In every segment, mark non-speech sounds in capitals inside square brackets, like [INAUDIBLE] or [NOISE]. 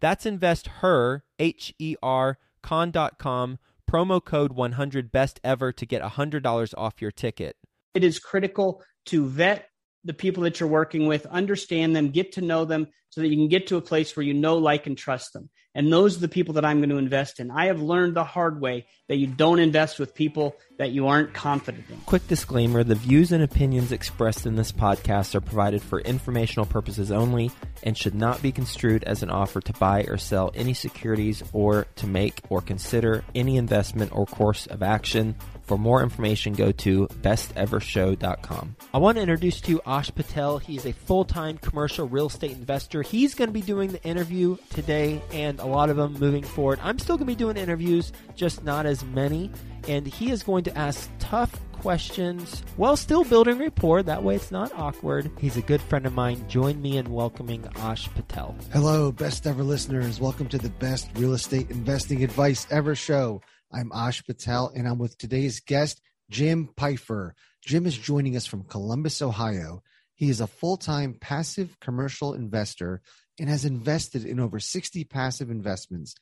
That's investher, H E R, con.com promo code 100 best ever to get $100 off your ticket. It is critical to vet the people that you're working with, understand them, get to know them so that you can get to a place where you know, like, and trust them. And those are the people that I'm going to invest in. I have learned the hard way that you don't invest with people that you aren't confident in. Quick disclaimer the views and opinions expressed in this podcast are provided for informational purposes only and should not be construed as an offer to buy or sell any securities or to make or consider any investment or course of action for more information, go to bestevershow.com. I want to introduce to you Ash Patel. He's a full time commercial real estate investor. He's going to be doing the interview today and a lot of them moving forward. I'm still going to be doing interviews, just not as many. And he is going to ask tough questions while still building rapport. That way it's not awkward. He's a good friend of mine. Join me in welcoming Ash Patel. Hello, best ever listeners. Welcome to the best real estate investing advice ever show. I'm Ash Patel, and I'm with today's guest, Jim Pfeifer. Jim is joining us from Columbus, Ohio. He is a full time passive commercial investor and has invested in over 60 passive investments.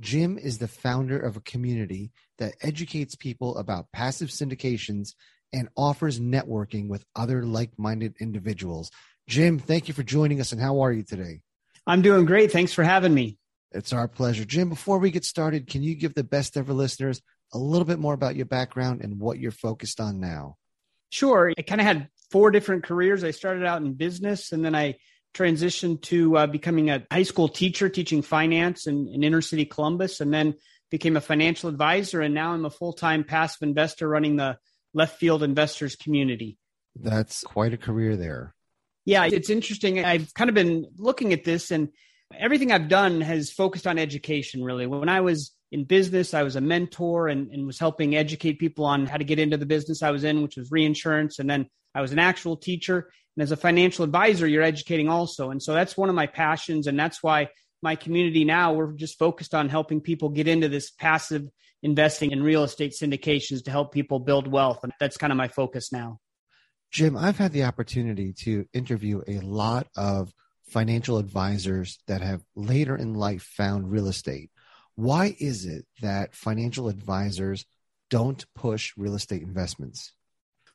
Jim is the founder of a community that educates people about passive syndications and offers networking with other like minded individuals. Jim, thank you for joining us, and how are you today? I'm doing great. Thanks for having me. It's our pleasure. Jim, before we get started, can you give the best ever listeners a little bit more about your background and what you're focused on now? Sure. I kind of had four different careers. I started out in business and then I transitioned to uh, becoming a high school teacher, teaching finance in, in inner city Columbus, and then became a financial advisor. And now I'm a full time passive investor running the left field investors community. That's quite a career there. Yeah, it's interesting. I've kind of been looking at this and everything I've done has focused on education, really. When I was in business, I was a mentor and, and, was helping educate people on how to get into the business I was in, which was reinsurance. And then I was an actual teacher. And as a financial advisor, you're educating also. And so that's one of my passions. And that's why my community now, we're just focused on helping people get into this passive investing in real estate syndications to help people build wealth. And that's kind of my focus now. Jim, I've had the opportunity to interview a lot of financial advisors that have later in life found real estate. Why is it that financial advisors don't push real estate investments?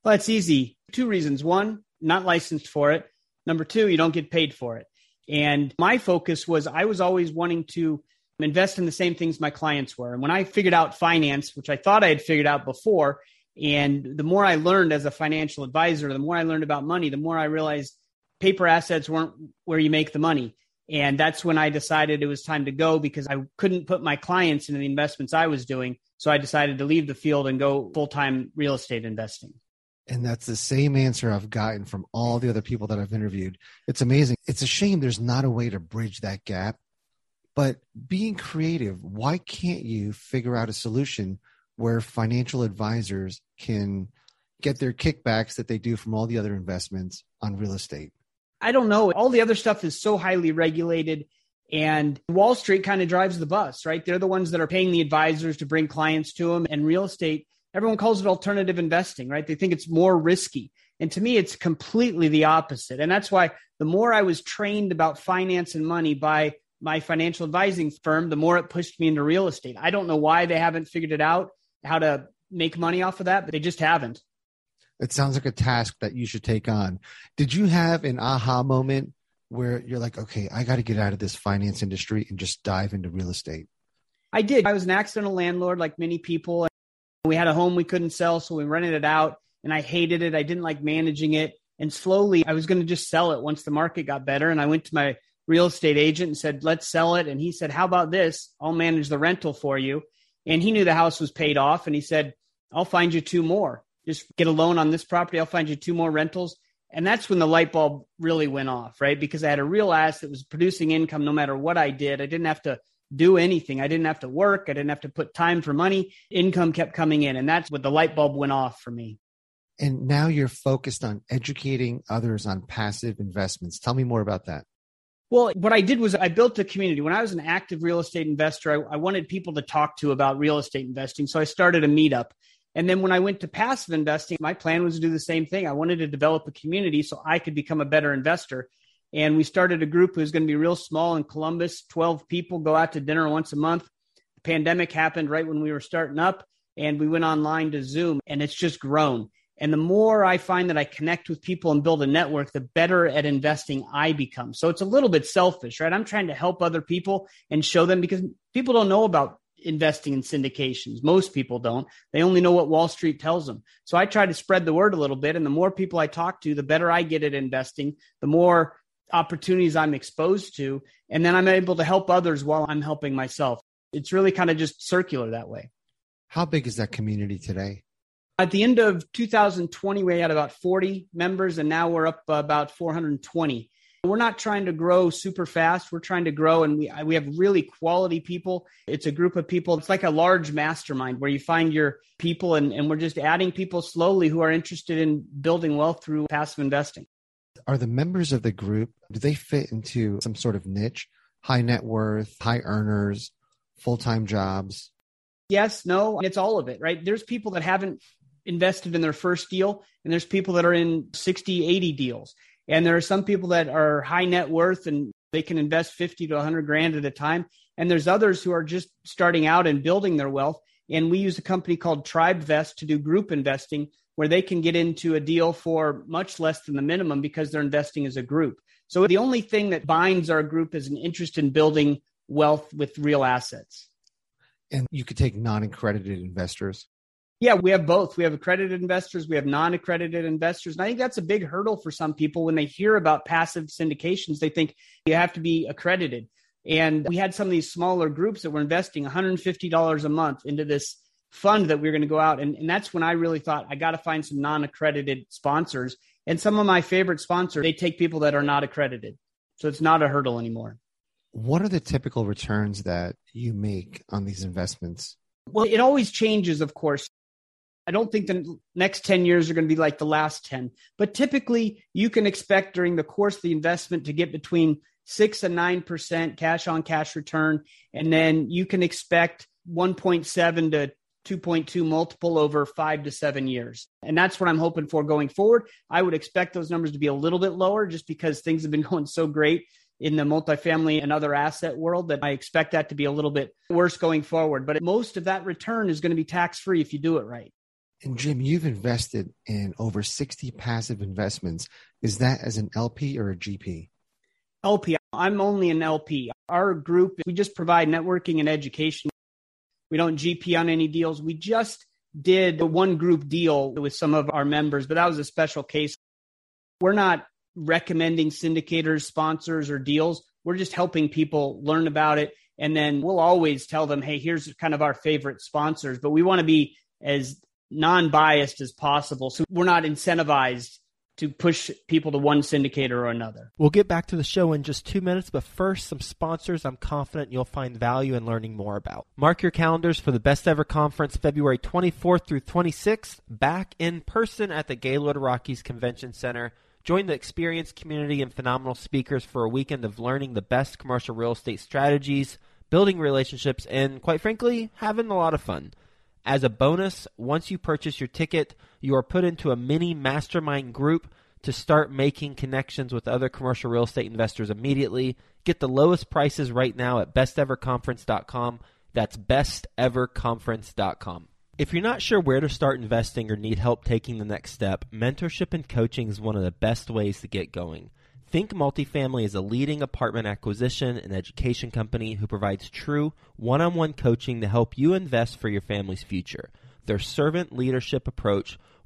Well, it's easy. Two reasons. One, not licensed for it. Number two, you don't get paid for it. And my focus was I was always wanting to invest in the same things my clients were. And when I figured out finance, which I thought I had figured out before, and the more I learned as a financial advisor, the more I learned about money, the more I realized paper assets weren't where you make the money. And that's when I decided it was time to go because I couldn't put my clients into the investments I was doing. So I decided to leave the field and go full time real estate investing. And that's the same answer I've gotten from all the other people that I've interviewed. It's amazing. It's a shame there's not a way to bridge that gap. But being creative, why can't you figure out a solution where financial advisors can get their kickbacks that they do from all the other investments on real estate? I don't know. All the other stuff is so highly regulated. And Wall Street kind of drives the bus, right? They're the ones that are paying the advisors to bring clients to them. And real estate, everyone calls it alternative investing, right? They think it's more risky. And to me, it's completely the opposite. And that's why the more I was trained about finance and money by my financial advising firm, the more it pushed me into real estate. I don't know why they haven't figured it out, how to make money off of that, but they just haven't. It sounds like a task that you should take on. Did you have an aha moment where you're like, okay, I got to get out of this finance industry and just dive into real estate? I did. I was an accidental landlord, like many people. We had a home we couldn't sell, so we rented it out, and I hated it. I didn't like managing it. And slowly, I was going to just sell it once the market got better. And I went to my real estate agent and said, let's sell it. And he said, how about this? I'll manage the rental for you. And he knew the house was paid off. And he said, I'll find you two more. Just get a loan on this property. I'll find you two more rentals. And that's when the light bulb really went off, right? Because I had a real asset that was producing income no matter what I did. I didn't have to do anything. I didn't have to work. I didn't have to put time for money. Income kept coming in. And that's what the light bulb went off for me. And now you're focused on educating others on passive investments. Tell me more about that. Well, what I did was I built a community. When I was an active real estate investor, I, I, wanted people to talk to about real estate investing. So I started a meetup. And then when I went to passive investing, my plan was to do the same thing. I wanted to develop a community so I could become a better investor. And we started a group who was going to be real small in Columbus, 12 people, go out to dinner once a month. The pandemic happened right when we were starting up, and we went online to Zoom, and it's just grown. And the more I find that I connect with people and build a network, the better at investing I become. So it's a little bit selfish, right? I'm trying to help other people and show them because people don't know about investing in syndications. Most people don't. They only know what Wall Street tells them. So I try to spread the word a little bit. And the more people I talk to, the better I get at investing, the more opportunities I'm exposed to. And then I'm able to help others while I'm helping myself. It's really kind of just circular that way. How big is that community today? At the end of 2020, we had about 40 members, and now we're up about 420. We're not trying to grow super fast. We're trying to grow, and we we have really quality people. It's a group of people. It's like a large mastermind where you find your people, and, and we're just adding people slowly who are interested in building wealth through passive investing. Are the members of the group do they fit into some sort of niche? High net worth, high earners, full time jobs. Yes, no, it's all of it, right? There's people that haven't invested in their first deal, and there's people that are in 60, 80 deals. And there are some people that are high net worth and they can invest 50 to 100 grand at a time. And there's others who are just starting out and building their wealth. And we use a company called TribeVest to do group investing where they can get into a deal for much less than the minimum because they're investing as a group. So the only thing that binds our group is an interest in building wealth with real assets. And you could take non accredited investors. Yeah, we have both. We have accredited investors, we have non accredited investors. And I think that's a big hurdle for some people when they hear about passive syndications. They think you have to be accredited. And we had some of these smaller groups that were investing $150 a month into this fund that we are going to go out. And, and that's when I really thought I got to find some non accredited sponsors. And some of my favorite sponsors, they take people that are not accredited. So it's not a hurdle anymore. What are the typical returns that you make on these investments? Well, it always changes, of course. I don't think the next 10 years are going to be like the last 10, but typically you can expect during the course of the investment to get between six and 9% cash on cash return. And then you can expect 1.7 to 2.2 multiple over five to seven years. And that's what I'm hoping for going forward. I would expect those numbers to be a little bit lower just because things have been [LAUGHS] going so great in the multifamily and other asset world that I expect that to be a little bit worse going forward. But most of that return is going to be tax free if you do it right. And Jim, you've invested in over 60 passive investments. Is that as an LP or a GP? LP. I'm only an LP. Our group, we just provide networking and education. We don't GP on any deals. We just did one group deal with some of our members, but that was a special case. We're not recommending syndicators, sponsors, or deals. We're just helping people learn about it. And then we'll always tell them, hey, here's kind of our favorite sponsors, but we want to be as non-biased as possible. So we're not incentivized to push people to one syndicator or another. We'll get back to the show in just two minutes, but first, some sponsors I'm confident you'll find value in learning more about. Mark your calendars for the Best Ever Conference February 24th through 26th, back in person at the Gaylord Rockies Convention Center. Join the experienced community and phenomenal speakers for a weekend of learning the best commercial real estate strategies, building relationships, and quite frankly, having a lot of fun. As a bonus, once you purchase your ticket, you are put into a mini mastermind group to start making connections with other commercial real estate investors immediately. Get the lowest prices right now at besteverconference.com. That's besteverconference.com. If you're not sure where to start investing or need help taking the next step, mentorship and coaching is one of the best ways to get going. Think Multifamily is a leading apartment acquisition and education company who provides true one on one coaching to help you invest for your family's future. Their servant leadership approach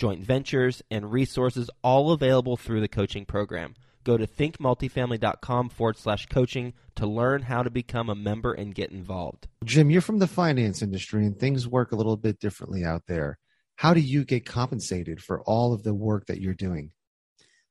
joint ventures, and resources all available through the coaching program. Go to thinkmultifamily.com forward slash coaching to learn how to become a member and get involved. Jim, you're from the finance industry and things work a little bit differently out there. How do you get compensated for all of the work that you're doing?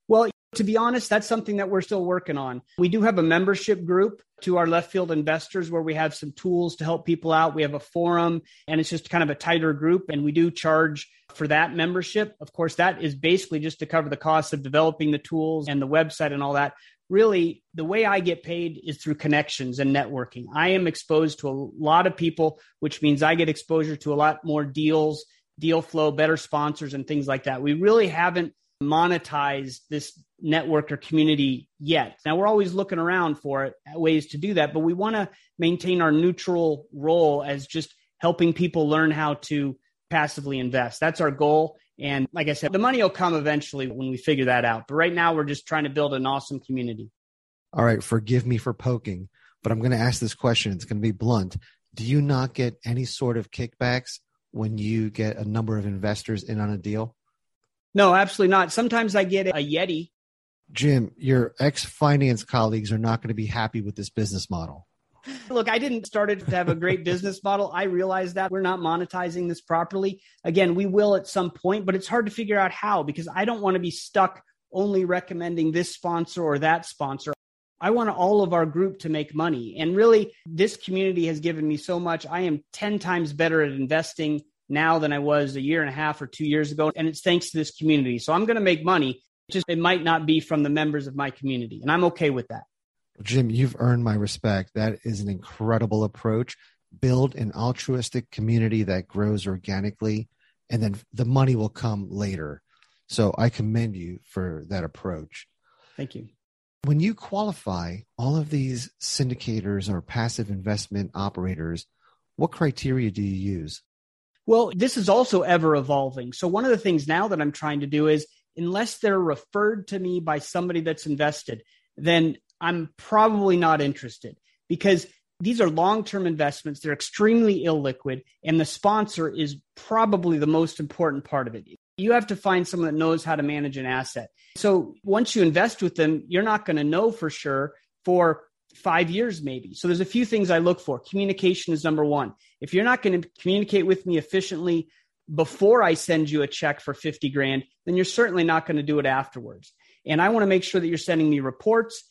Well, to be honest, that's something that we're still working on. We do have a membership group to our left field investors where we have some tools to help people out. We have a forum and it's just kind of a tighter group and we do charge for that membership. Of course, that is basically just to cover the cost of developing the tools and the website and all that. Really, the way I get paid is through connections and networking. I am exposed to a lot of people, which means I get exposure to a lot more deals, deal flow, better sponsors, and things like that. We really haven't monetized this network or community yet. Now we're always looking around for ways to do that, but we want to maintain our neutral role as just helping people learn how to passively invest. That's our goal. And like I said, the money will come eventually when we figure that out. But right now we're just trying to build an awesome community. All right, forgive me for poking, but I'm going to ask this question. It's going to be blunt. Do you not get any sort of kickbacks when you get a number of investors in on a deal? No, absolutely not. Sometimes I get a Yeti. Jim, your ex finance colleagues are not going to be happy with this business model. Look, I didn't start it to have a great business model. I realize that we're not monetizing this properly. Again, we will at some point, but it's hard to figure out how because I don't want to be stuck only recommending this sponsor or that sponsor. I want all of our group to make money. And really, this community has given me so much. I am 10 times better at investing now than I was a year and a half or two years ago. And it's thanks to this community. So I'm going to make money. Just it might not be from the members of my community. And I'm okay with that. Jim, you've earned my respect. That is an incredible approach. Build an altruistic community that grows organically, and then the money will come later. So I commend you for that approach. Thank you. When you qualify all of these syndicators or passive investment operators, what criteria do you use? Well, this is also ever evolving. So, one of the things now that I'm trying to do is, unless they're referred to me by somebody that's invested, then I'm probably not interested because these are long term investments. They're extremely illiquid, and the sponsor is probably the most important part of it. You have to find someone that knows how to manage an asset. So, once you invest with them, you're not going to know for sure for five years maybe. So there's a few things I look for. Communication is number one. If you're not going to communicate with me efficiently before I send you a check for 50 grand, then you're certainly not going to do it afterwards. And I want to make sure that you're sending me reports,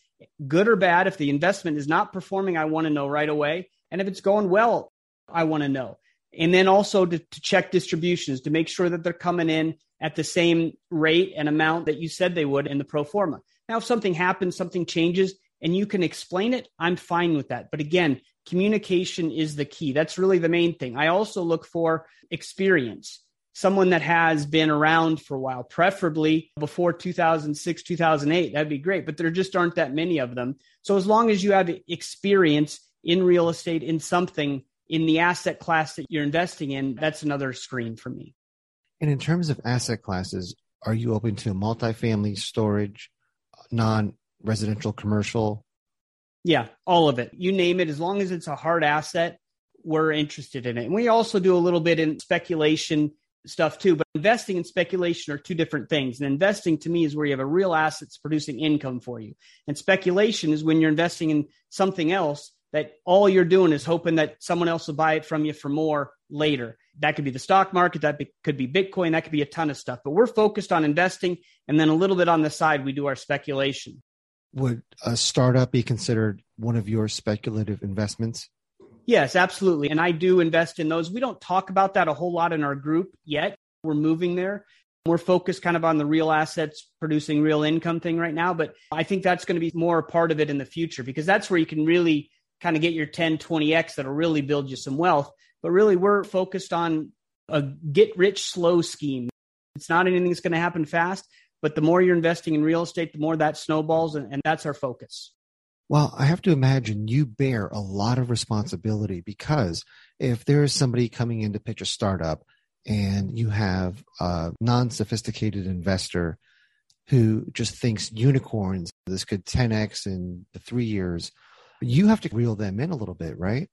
good or bad. If the investment is not performing, I want to know right away. And if it's going well, I want to know. And then also to, to check distributions to make sure that they're coming in at the same rate and amount that you said they would in the pro forma. Now, if something happens, something changes, and you can explain it, I'm fine with that. But again, communication is the key. That's really the main thing. I also look for experience, someone that has been around for a while, preferably before 2006, 2008. That'd be great, but there just aren't that many of them. So as long as you have experience in real estate, in something, in the asset class that you're investing in, that's another screen for me. And in terms of asset classes, are you open to multifamily storage, non residential, commercial? Yeah, all of it. You name it. As long as it's a hard asset, we're interested in it. And we also do a little bit in speculation stuff too. But investing and speculation are two different things. And investing to me is where you have a real asset producing income for you. And speculation is when you're investing in something else that all you're doing is hoping that someone else will buy it from you for more later. That could be the stock market, that be, could be Bitcoin, that could be a ton of stuff. But we're focused on investing and then a little bit on the side we do our speculation would a startup be considered one of your speculative investments? Yes, absolutely. And I do invest in those. We don't talk about that a whole lot in our group yet. We're moving there. We're focused kind of on the real assets producing real income thing right now, but I think that's going to be more a part of it in the future because that's where you can really kind of get your 10, 20x that'll really build you some wealth. But really, we're focused on a get rich slow scheme. It's not anything that's going to happen fast, but the more you're investing in real estate, the more that snowballs, and, and that's our focus. Well, I have to imagine you bear a lot of responsibility because if there is somebody coming in to pitch a startup and you have a non sophisticated investor who just thinks unicorns, this could 10x in three years, you have to reel them in a little bit, right?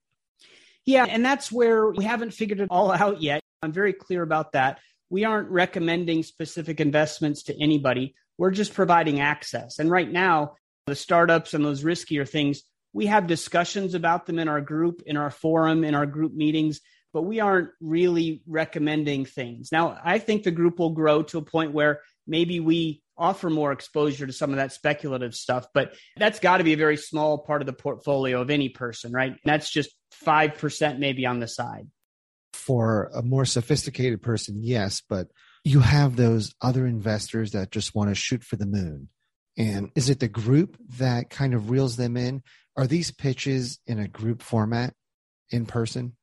Yeah, and that's where we haven't figured it all out yet. I'm very clear about that. We aren't recommending specific investments to anybody. We're just providing access. And right now, the startups and those riskier things, we have discussions about them in our group, in our forum, in our group meetings, but we aren't really recommending things. Now, I think the group will grow to a point where maybe we offer more exposure to some of that speculative stuff, but that's got to be a very small part of the portfolio of any person, right? And that's just 5% maybe on the side. For a more sophisticated person, yes, but you have those other investors that just want to shoot for the moon. And is it the group that kind of reels them in? Are these pitches in a group format in person?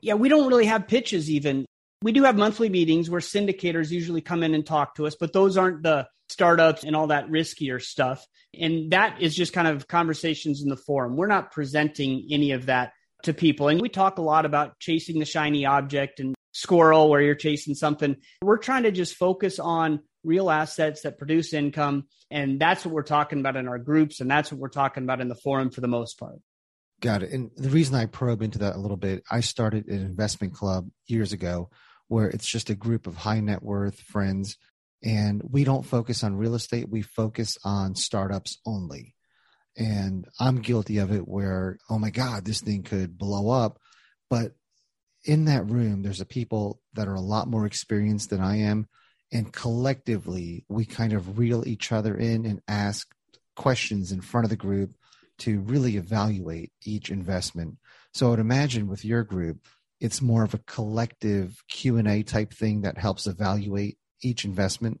Yeah, we don't really have pitches even. We do have monthly meetings where syndicators usually come in and talk to us, but those aren't the startups and all that riskier stuff. And that is just kind of conversations in the forum. We're not presenting any of that to people. And we talk a lot about chasing the shiny object and squirrel where you're chasing something. We're trying to just focus on real assets that produce income. And that's what we're talking about in our groups. And that's what we're talking about in the forum for the most part. Got it. And the reason I probe into that a little bit, I started an investment club years ago where it's just a group of high net worth friends and we don't focus on real estate we focus on startups only and i'm guilty of it where oh my god this thing could blow up but in that room there's a people that are a lot more experienced than i am and collectively we kind of reel each other in and ask questions in front of the group to really evaluate each investment so i would imagine with your group it's more of a collective q&a type thing that helps evaluate each investment?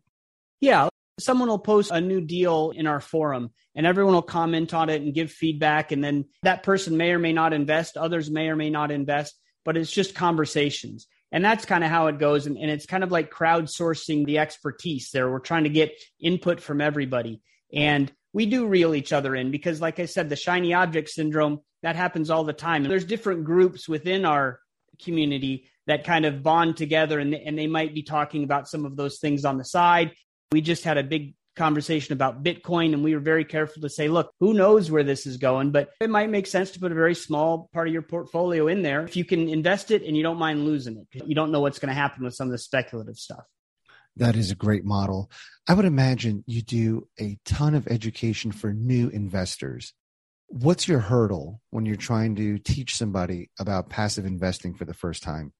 Yeah. Someone will post a new deal in our forum and everyone will comment on it and give feedback. And then that person may or may not invest. Others may or may not invest, but it's just conversations. And that's kind of how it goes. And, and it's kind of like crowdsourcing the expertise there. We're trying to get input from everybody. And we do reel each other in because, like I said, the shiny object syndrome, that happens all the time. And there's different groups within our community that kind of bond together and, and they might be talking about some of those things on the side. We just had a big conversation about Bitcoin, and we were very careful to say, look, who knows where this is going, but it might make sense to put a very small part of your portfolio in there if you can invest it and you don't mind losing it. You don't know what's going to happen with some of the speculative stuff. That is a great model. I would imagine you do a ton of education for new investors. What's your hurdle when you're trying to teach somebody about passive investing for the first time?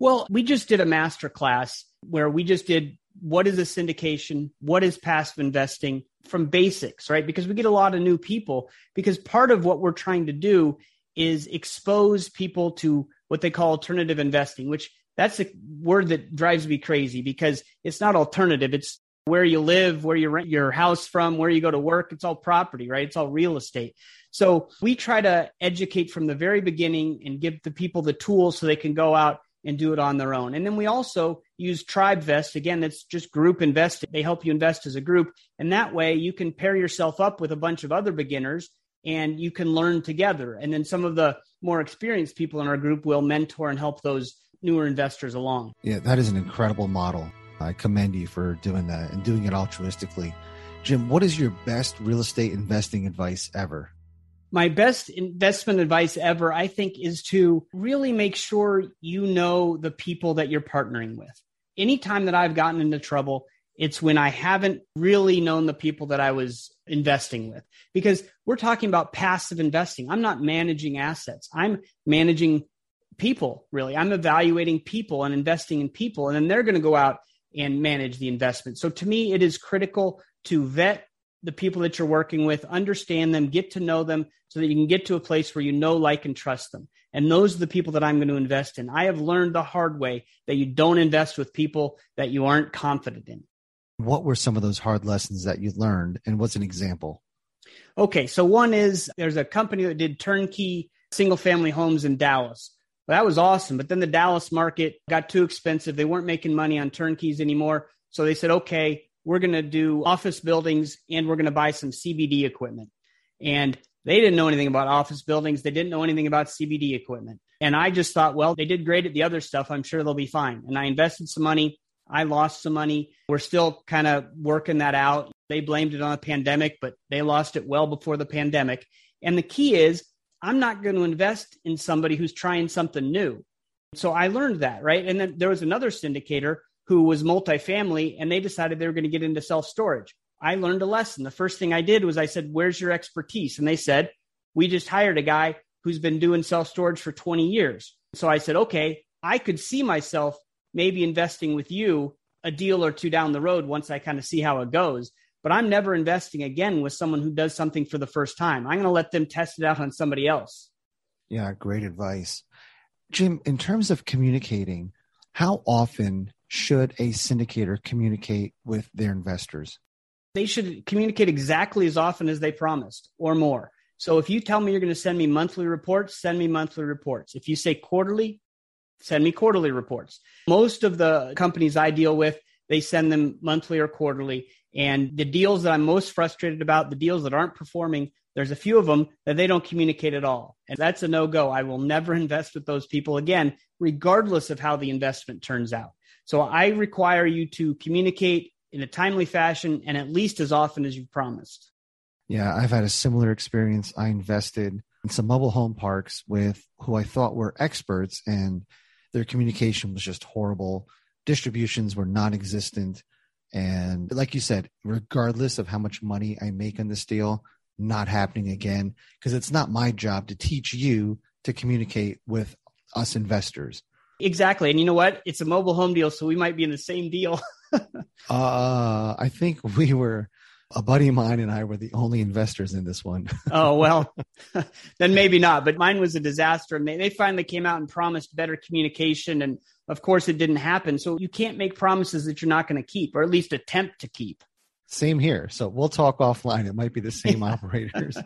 Well, we just did a master class where we just did what is a syndication, what is passive investing from basics, right? Because we get a lot of new people because part of what we're trying to do is expose people to what they call alternative investing, which that's a word that drives me crazy because it's not alternative. It's where you live, where you rent your house from, where you go to work. It's all property, right? It's all real estate. So we try to educate from the very beginning and give the people the tools so they can go out and do it on their own. And then we also use TribeVest. Again, that's just group investing. They help you invest as a group. And that way you can pair yourself up with a bunch of other beginners and you can learn together. And then some of the more experienced people in our group will mentor and help those newer investors along. Yeah, that is an incredible model. I commend you for doing that and doing it altruistically. Jim, what is your best real estate investing advice ever? My best investment advice ever, I think, is to really make sure you know the people that you're partnering with. Anytime that I've gotten into trouble, it's when I haven't really known the people that I was investing with because we're talking about passive investing. I'm not managing assets. I'm managing people, really. I'm evaluating people and investing in people, and then they're going to go out and manage the investment. So to me, it is critical to vet the people that you're working with, understand them, get to know them so that you can get to a place where you know, like, and trust them. And those are the people that I'm going to invest in. I have learned the hard way that you don't invest with people that you aren't confident in. What were some of those hard lessons that you learned, and what's an example? Okay, so one is there's a company that did turnkey single family homes in Dallas. Well, that was awesome, but then the Dallas market got too expensive. They weren't making money on turnkeys anymore. So they said, okay, we're going to do office buildings and we're going to buy some CBD equipment. And they didn't know anything about office buildings. They didn't know anything about CBD equipment. And I just thought, well, they did great at the other stuff. I'm sure they'll be fine. And I invested some money. I lost some money. We're still kind of working that out. They blamed it on the pandemic, but they lost it well before the pandemic. And the key is, I'm not going to invest in somebody who's trying something new. So I learned that, right? And then there was another syndicator who was multifamily and they decided they were going to get into self storage. I learned a lesson. The first thing I did was I said, Where's your expertise? And they said, We just hired a guy who's been doing self storage for 20 years. So I said, Okay, I could see myself maybe investing with you a deal or two down the road once I kind of see how it goes. But I'm never investing again with someone who does something for the first time. I'm going to let them test it out on somebody else. Yeah, great advice. Jim, in terms of communicating, how often should a syndicator communicate with their investors? They should communicate exactly as often as they promised or more. So if you tell me you're going to send me monthly reports, send me monthly reports. If you say quarterly, send me quarterly reports. Most of the companies I deal with, they send them monthly or quarterly. And the deals that I'm most frustrated about, the deals that aren't performing, there's a few of them that they don't communicate at all. And that's a no go. I will never invest with those people again, regardless of how the investment turns out. So I require you to communicate in a timely fashion and at least as often as you've promised. Yeah, I've had a similar experience. I invested in some mobile home parks with who I thought were experts, and their communication was just horrible. Distributions were non existent. And like you said, regardless of how much money I make on this deal, not happening again because it's not my job to teach you to communicate with us investors. Exactly. And you know what? It's a mobile home deal, so we might be in the same deal. [LAUGHS] uh, I think we were a buddy of mine and I were the only investors in this one. [LAUGHS] oh, well, [LAUGHS] then maybe not. But mine was a disaster. And they, they finally came out and promised better communication. And of course, it didn't happen. So you can't make promises that you're not going to keep, or at least attempt to keep. Same here. So we'll talk offline. It might be the same operators.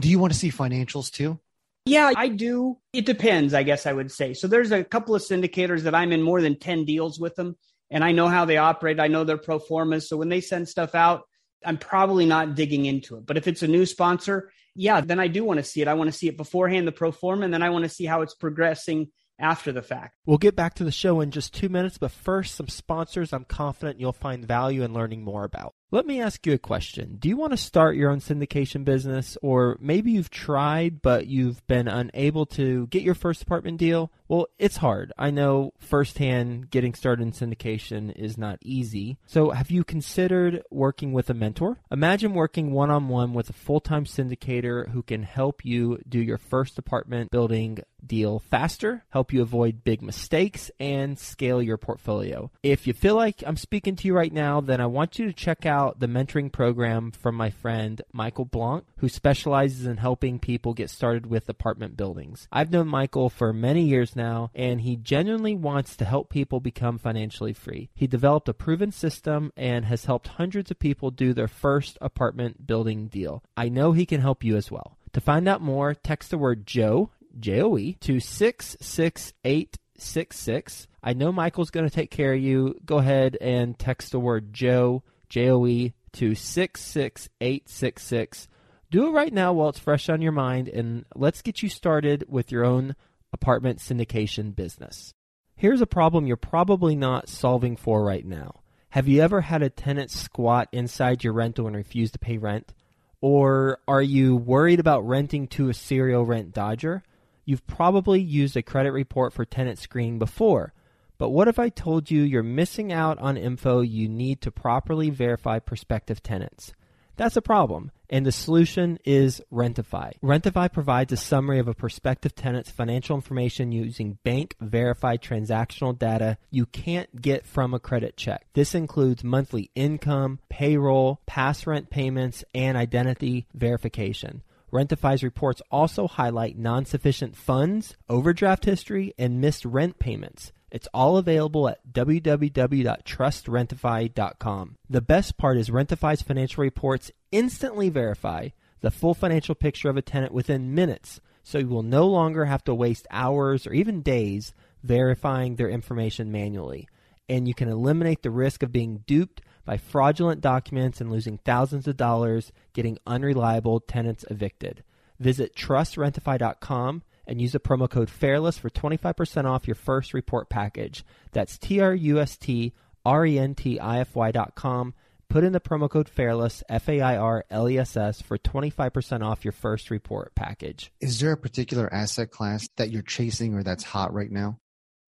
Do you want to see financials too? Yeah, I do. It depends, I guess I would say. So there's a couple of syndicators that I'm in more than 10 deals with them, and I know how they operate. I know their pro formas. So when they send stuff out, I'm probably not digging into it. But if it's a new sponsor, yeah, then I do want to see it. I want to see it beforehand, the pro forma, and then I want to see how it's progressing after the fact. We'll get back to the show in just two minutes, but first, some sponsors I'm confident you'll find value in learning more about. Let me ask you a question. Do you want to start your own syndication business, or maybe you've tried but you've been unable to get your first apartment deal? Well, it's hard. I know firsthand getting started in syndication is not easy. So, have you considered working with a mentor? Imagine working one on one with a full time syndicator who can help you do your first apartment building deal faster, help you avoid big mistakes, and scale your portfolio. If you feel like I'm speaking to you right now, then I want you to check out the mentoring program from my friend Michael Blank, who specializes in helping people get started with apartment buildings. I've known Michael for many years now, and he genuinely wants to help people become financially free. He developed a proven system and has helped hundreds of people do their first apartment building deal. I know he can help you as well. To find out more, text the word Joe, J O E, to 66866. I know Michael's going to take care of you. Go ahead and text the word Joe, J O E, to 66866. Do it right now while it's fresh on your mind, and let's get you started with your own apartment syndication business. Here's a problem you're probably not solving for right now. Have you ever had a tenant squat inside your rental and refuse to pay rent? Or are you worried about renting to a serial rent dodger? You've probably used a credit report for tenant screening before. But what if I told you you're missing out on info you need to properly verify prospective tenants? That's a problem, and the solution is Rentify. Rentify provides a summary of a prospective tenant's financial information using bank verified transactional data you can't get from a credit check. This includes monthly income, payroll, past rent payments, and identity verification. Rentify's reports also highlight non sufficient funds, overdraft history, and missed rent payments. It's all available at www.trustrentify.com. The best part is Rentify's financial reports instantly verify the full financial picture of a tenant within minutes, so you will no longer have to waste hours or even days verifying their information manually. And you can eliminate the risk of being duped by fraudulent documents and losing thousands of dollars getting unreliable tenants evicted. Visit trustrentify.com and use the promo code FAIRLESS for 25% off your first report package. That's T R U S T R E N T I F Y.com. Put in the promo code FAIRLESS, F A I R L E S S, for 25% off your first report package. Is there a particular asset class that you're chasing or that's hot right now?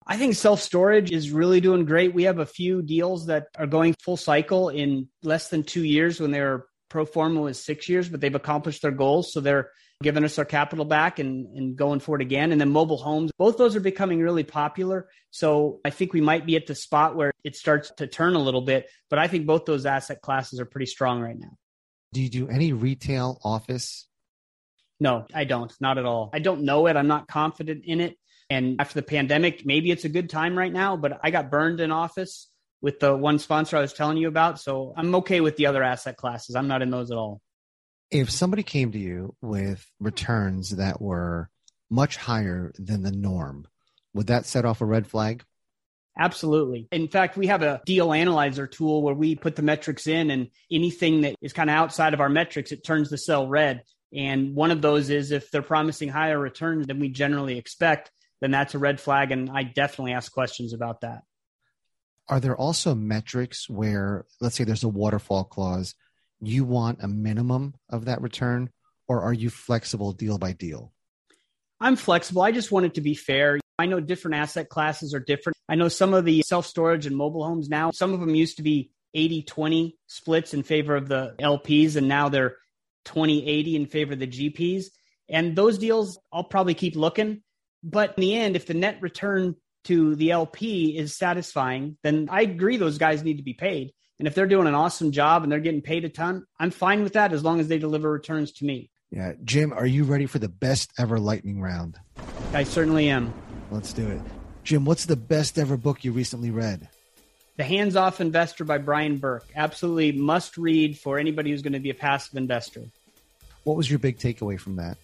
I think self storage is really doing great. We have a few deals that are going full cycle in less than two years when their pro forma was six years, but they've accomplished their goals. So they're giving us our capital back and, and going for it again. And then mobile homes, both those are becoming really popular. So I think we might be at the spot where it starts to turn a little bit, but I think both those asset classes are pretty strong right now. Do you do any retail office? No, I don't. Not at all. I don't know it. I'm not confident in it. And after the pandemic, maybe it's a good time right now, but I got burned in office with the one sponsor I was telling you about. So I'm okay with the other asset classes. I'm not in those at all. If somebody came to you with returns that were much higher than the norm, would that set off a red flag? Absolutely. In fact, we have a deal analyzer tool where we put the metrics in and anything that is kind of outside of our metrics, it turns the cell red. And one of those is if they're promising higher returns than we generally expect, then that's a red flag. And I definitely ask questions about that. Are there also metrics where, let's say there's a waterfall clause, you want a minimum of that return, or are you flexible deal by deal? I'm flexible. I just want it to be fair. I know different asset classes are different. I know some of the self storage and mobile homes now, some of them used to be 80 20 splits in favor of the LPs, and now they're 20 80 in favor of the GPs. And those deals, I'll probably keep looking. But in the end, if the net return to the LP is satisfying, then I agree those guys need to be paid. And if they're doing an awesome job and they're getting paid a ton, I'm fine with that as long as they deliver returns to me. Yeah. Jim, are you ready for the best ever lightning round? I certainly am. Let's do it. Jim, what's the best ever book you recently read? The Hands Off Investor by Brian Burke. Absolutely must read for anybody who's going to be a passive investor. What was your big takeaway from that?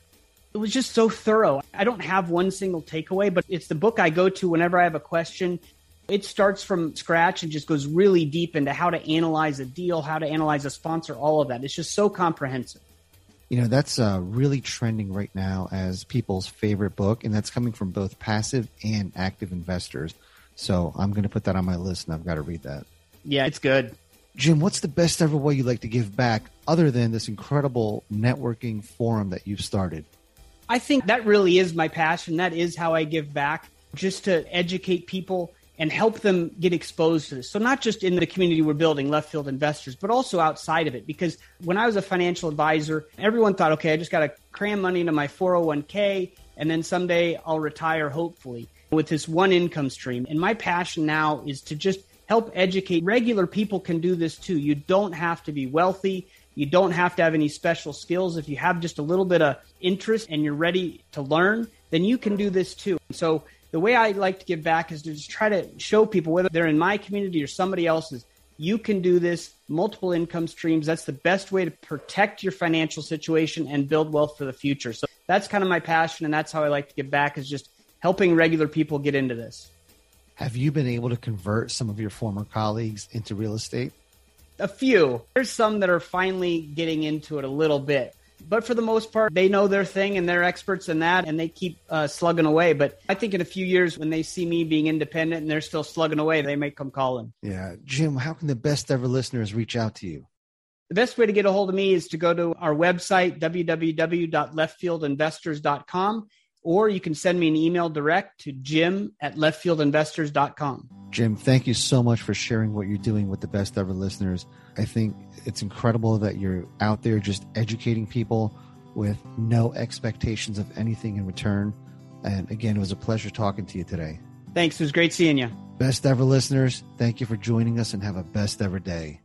it was just so thorough. I don't have one single takeaway, but it's the book I go to whenever I have a question. It starts from scratch and just goes really deep into how to analyze a deal, how to analyze a sponsor, all of that. It's just so comprehensive. You know, that's uh, really trending right now as people's favorite book, and that's coming from both passive and active investors. So I'm going to put that on my list, and I've got to read that. Yeah, it's good. Jim, what's the best ever way you like to give back other than this incredible networking forum that you've started? I think that really is my passion. That is how I give back, just to educate people and help them get exposed to this. So not just in the community we're building, left field investors, but also outside of it. Because when I was a financial advisor, everyone thought, okay, I just got to cram money into my 401k and then someday I'll retire, hopefully, with this one income stream. And my passion now is to just help educate. Regular people can do this too. You don't have to be wealthy. You don't have to have any special skills. If you have just a little bit of interest and you're ready to learn, then you can do this too. So the way I like to give back is to just try to show people, whether they're in my community or somebody else's, you can do this, multiple income streams. That's the best way to protect your financial situation and build wealth for the future. So that's kind of my passion, and that's how I like to give back is just helping regular people get into this. Have you been able to convert some of your former colleagues into real estate? a few. There's some that are finally getting into it a little bit. But for the most part, they know their thing and they're experts in that and they keep uh, slugging away. But I think in a few years, when they see me being independent and they're still slugging away, they may come calling. Yeah. Jim, how can the best ever listeners reach out to you? The best way to get a hold of me is to go to our website, www.leftfieldinvestors.com or you can send me an email direct to jim at leftfieldinvestors.com. Jim, thank you so much for sharing what you're doing with the best ever listeners. I think it's incredible that you're out there just educating people with no expectations of anything in return. And again, it was a pleasure talking to you today. Thanks. It was great seeing you. Best ever listeners, thank you for joining us and have a best ever day.